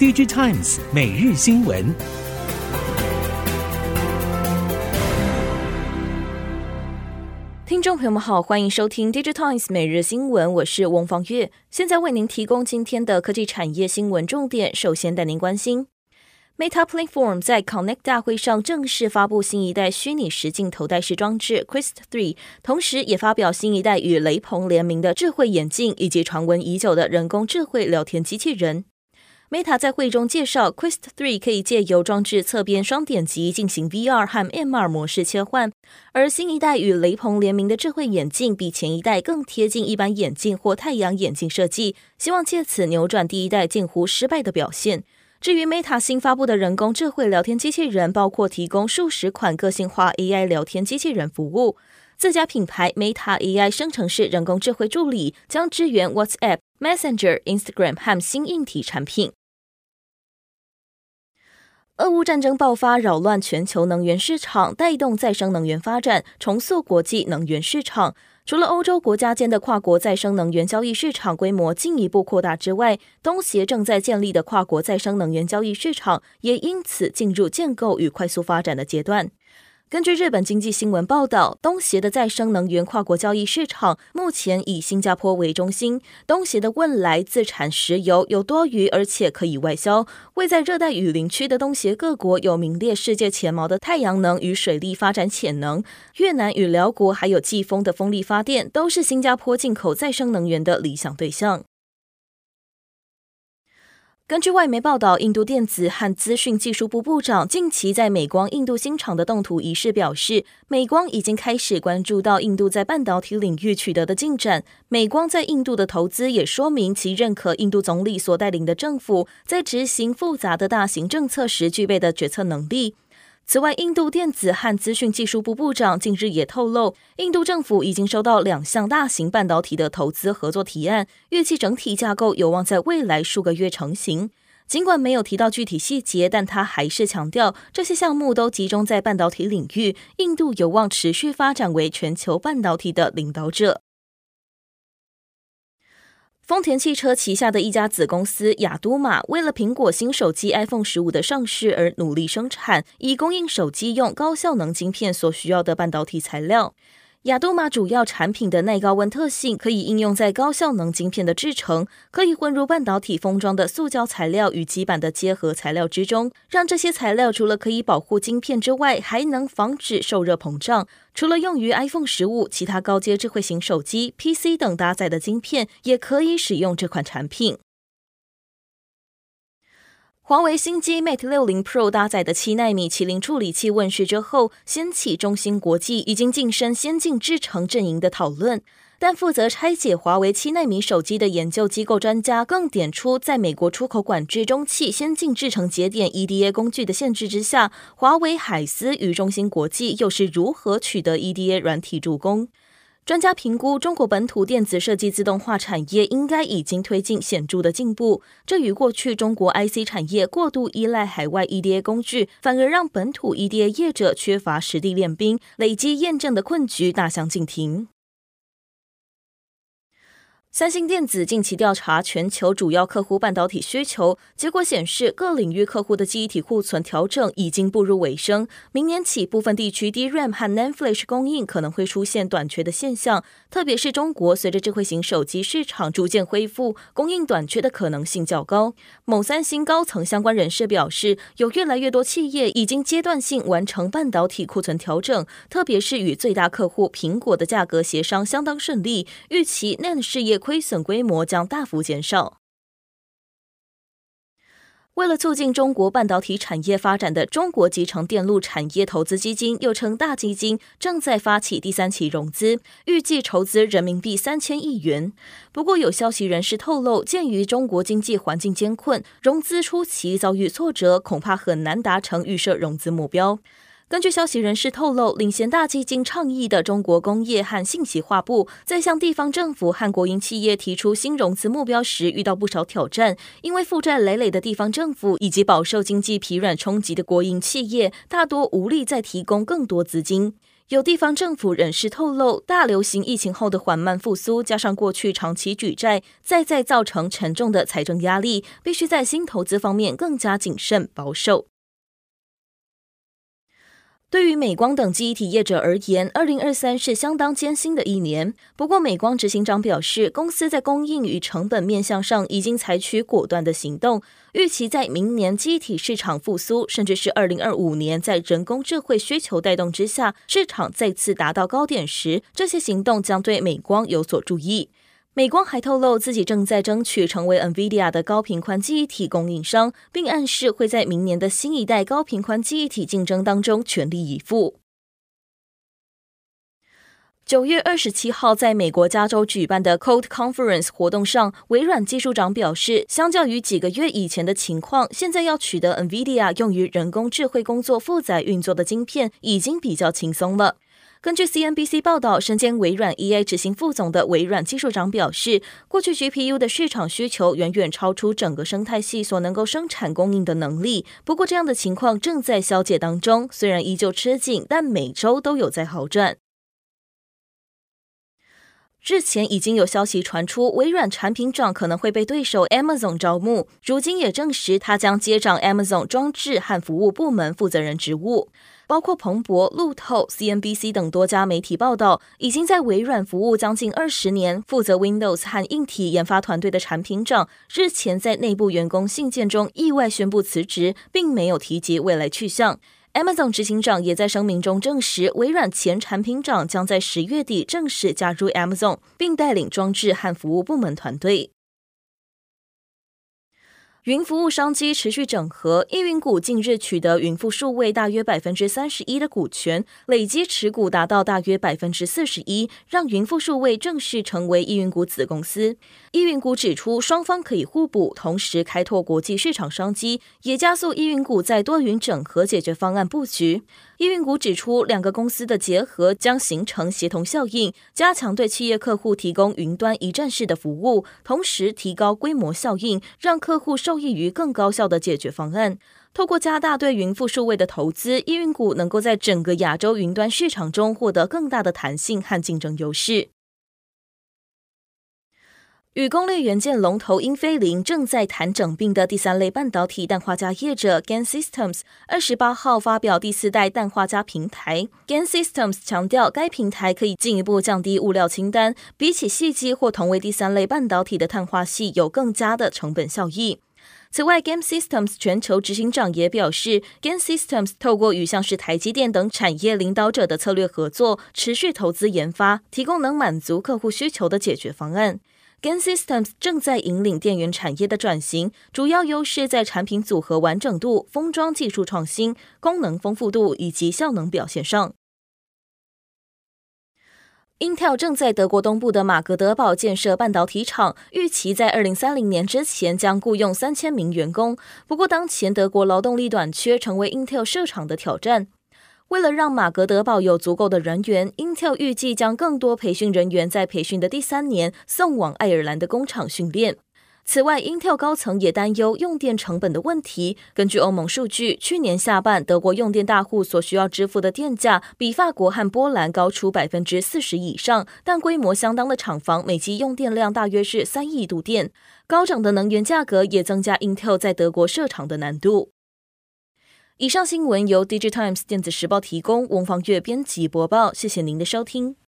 DigiTimes 每日新闻。听众朋友们好，欢迎收听 DigiTimes 每日新闻，我是翁方月，现在为您提供今天的科技产业新闻重点。首先带您关心。Meta Platform 在 Connect 大会上正式发布新一代虚拟实境头戴式装置 Quest 3，同时也发表新一代与雷朋联名的智慧眼镜，以及传闻已久的人工智慧聊天机器人。Meta 在会中介绍，Quest 3可以借由装置侧边双点击进行 VR 和 MR 模式切换，而新一代与雷朋联名的智慧眼镜比前一代更贴近一般眼镜或太阳眼镜设计，希望借此扭转第一代近乎失败的表现。至于 Meta 新发布的人工智慧聊天机器人，包括提供数十款个性化 AI 聊天机器人服务。自家品牌 Meta AI 生成式人工智慧助理将支援 WhatsApp、Messenger、Instagram 和新硬体产品。俄乌战争爆发，扰乱全球能源市场，带动再生能源发展，重塑国际能源市场。除了欧洲国家间的跨国再生能源交易市场规模进一步扩大之外，东协正在建立的跨国再生能源交易市场也因此进入建构与快速发展的阶段。根据日本经济新闻报道，东协的再生能源跨国交易市场目前以新加坡为中心。东协的汶莱自产石油有多余，而且可以外销。位在热带雨林区的东协各国有名列世界前茅的太阳能与水力发展潜能。越南与寮国还有季风的风力发电，都是新加坡进口再生能源的理想对象。根据外媒报道，印度电子和资讯技术部部长近期在美光印度新厂的动图仪式表示，美光已经开始关注到印度在半导体领域取得的进展。美光在印度的投资也说明其认可印度总理所带领的政府在执行复杂的大型政策时具备的决策能力。此外，印度电子和资讯技术部部长近日也透露，印度政府已经收到两项大型半导体的投资合作提案，预计整体架构有望在未来数个月成型。尽管没有提到具体细节，但他还是强调，这些项目都集中在半导体领域，印度有望持续发展为全球半导体的领导者。丰田汽车旗下的一家子公司雅都玛，为了苹果新手机 iPhone 十五的上市而努力生产，以供应手机用高效能晶片所需要的半导体材料。亚都玛主要产品的耐高温特性可以应用在高效能晶片的制成，可以混入半导体封装的塑胶材料与基板的结合材料之中，让这些材料除了可以保护晶片之外，还能防止受热膨胀。除了用于 iPhone 十五，其他高阶智慧型手机、PC 等搭载的晶片也可以使用这款产品。华为新机 Mate 60 Pro 搭载的七纳米麒麟处理器问世之后，掀起中芯国际已经晋升先进制程阵营的讨论。但负责拆解华为七纳米手机的研究机构专家更点出，在美国出口管制中汽先进制程节点 EDA 工具的限制之下，华为海思与中芯国际又是如何取得 EDA 软体助攻？专家评估，中国本土电子设计自动化产业应该已经推进显著的进步。这与过去中国 IC 产业过度依赖海外 EDA 工具，反而让本土 EDA 业者缺乏实地练兵、累积验证的困局大相径庭。三星电子近期调查全球主要客户半导体需求，结果显示各领域客户的记忆体库存调整已经步入尾声。明年起，部分地区 DRAM 和 NAND Flash 供应可能会出现短缺的现象，特别是中国，随着智慧型手机市场逐渐恢复，供应短缺的可能性较高。某三星高层相关人士表示，有越来越多企业已经阶段性完成半导体库存调整，特别是与最大客户苹果的价格协商相当顺利，预期 NAND 事业。亏损规模将大幅减少。为了促进中国半导体产业发展的中国集成电路产业投资基金，又称大基金，正在发起第三期融资，预计筹资人民币三千亿元。不过，有消息人士透露，鉴于中国经济环境艰困，融资初期遭遇挫折，恐怕很难达成预设融资目标。根据消息人士透露，领衔大基金倡议的中国工业和信息化部，在向地方政府和国营企业提出新融资目标时，遇到不少挑战。因为负债累累的地方政府以及饱受经济疲软冲击的国营企业，大多无力再提供更多资金。有地方政府人士透露，大流行疫情后的缓慢复苏，加上过去长期举债，再再造成沉重的财政压力，必须在新投资方面更加谨慎保守。对于美光等记忆体业者而言，二零二三是相当艰辛的一年。不过，美光执行长表示，公司在供应与成本面向上已经采取果断的行动，预期在明年记忆体市场复苏，甚至是二零二五年在人工智慧需求带动之下，市场再次达到高点时，这些行动将对美光有所助益。美光还透露，自己正在争取成为 NVIDIA 的高频宽记忆体供应商，并暗示会在明年的新一代高频宽记忆体竞争当中全力以赴。九月二十七号，在美国加州举办的 Code Conference 活动上，微软技术长表示，相较于几个月以前的情况，现在要取得 NVIDIA 用于人工智慧工作负载运作的晶片，已经比较轻松了。根据 CNBC 报道，身兼微软 EA 执行副总的微软技术长表示，过去 GPU 的市场需求远远超出整个生态系所能够生产供应的能力。不过，这样的情况正在消解当中，虽然依旧吃紧，但每周都有在好转。日前已经有消息传出，微软产品长可能会被对手 Amazon 招募，如今也证实他将接掌 Amazon 装置和服务部门负责人职务。包括彭博、路透、CNBC 等多家媒体报道，已经在微软服务将近二十年、负责 Windows 和硬体研发团队的产品长，日前在内部员工信件中意外宣布辞职，并没有提及未来去向。Amazon 执行长也在声明中证实，微软前产品长将在十月底正式加入 Amazon，并带领装置和服务部门团队。云服务商机持续整合，易云股近日取得云富数位大约百分之三十一的股权，累积持股达到大约百分之四十一，让云富数位正式成为易云股子公司。易云股指出，双方可以互补，同时开拓国际市场商机，也加速易云股在多云整合解决方案布局。易运股指出，两个公司的结合将形成协同效应，加强对企业客户提供云端一站式的服务，同时提高规模效应，让客户受益于更高效的解决方案。透过加大对云富数位的投资，易运股能够在整个亚洲云端市场中获得更大的弹性和竞争优势。与功率元件龙头英飞凌正在谈整并的第三类半导体氮化镓业者 GaN Systems，二十八号发表第四代氮化镓平台。GaN Systems 强调，该平台可以进一步降低物料清单，比起矽基或同为第三类半导体的碳化矽，有更佳的成本效益。此外，GaN Systems 全球执行长也表示，GaN Systems 透过与像是台积电等产业领导者的策略合作，持续投资研发，提供能满足客户需求的解决方案。Gain Systems 正在引领电源产业的转型，主要优势在产品组合完整度、封装技术创新、功能丰富度以及效能表现上。Intel 正在德国东部的马格德堡建设半导体厂，预期在二零三零年之前将雇佣三千名员工。不过，当前德国劳动力短缺成为 Intel 设厂的挑战。为了让马格德堡有足够的人员，Intel 预计将更多培训人员在培训的第三年送往爱尔兰的工厂训练。此外，Intel 高层也担忧用电成本的问题。根据欧盟数据，去年下半德国用电大户所需要支付的电价比法国和波兰高出百分之四十以上，但规模相当的厂房每期用电量大约是三亿度电。高涨的能源价格也增加 Intel 在德国设厂的难度。以上新闻由《Digitimes 电子时报》提供，翁方月编辑播报。谢谢您的收听。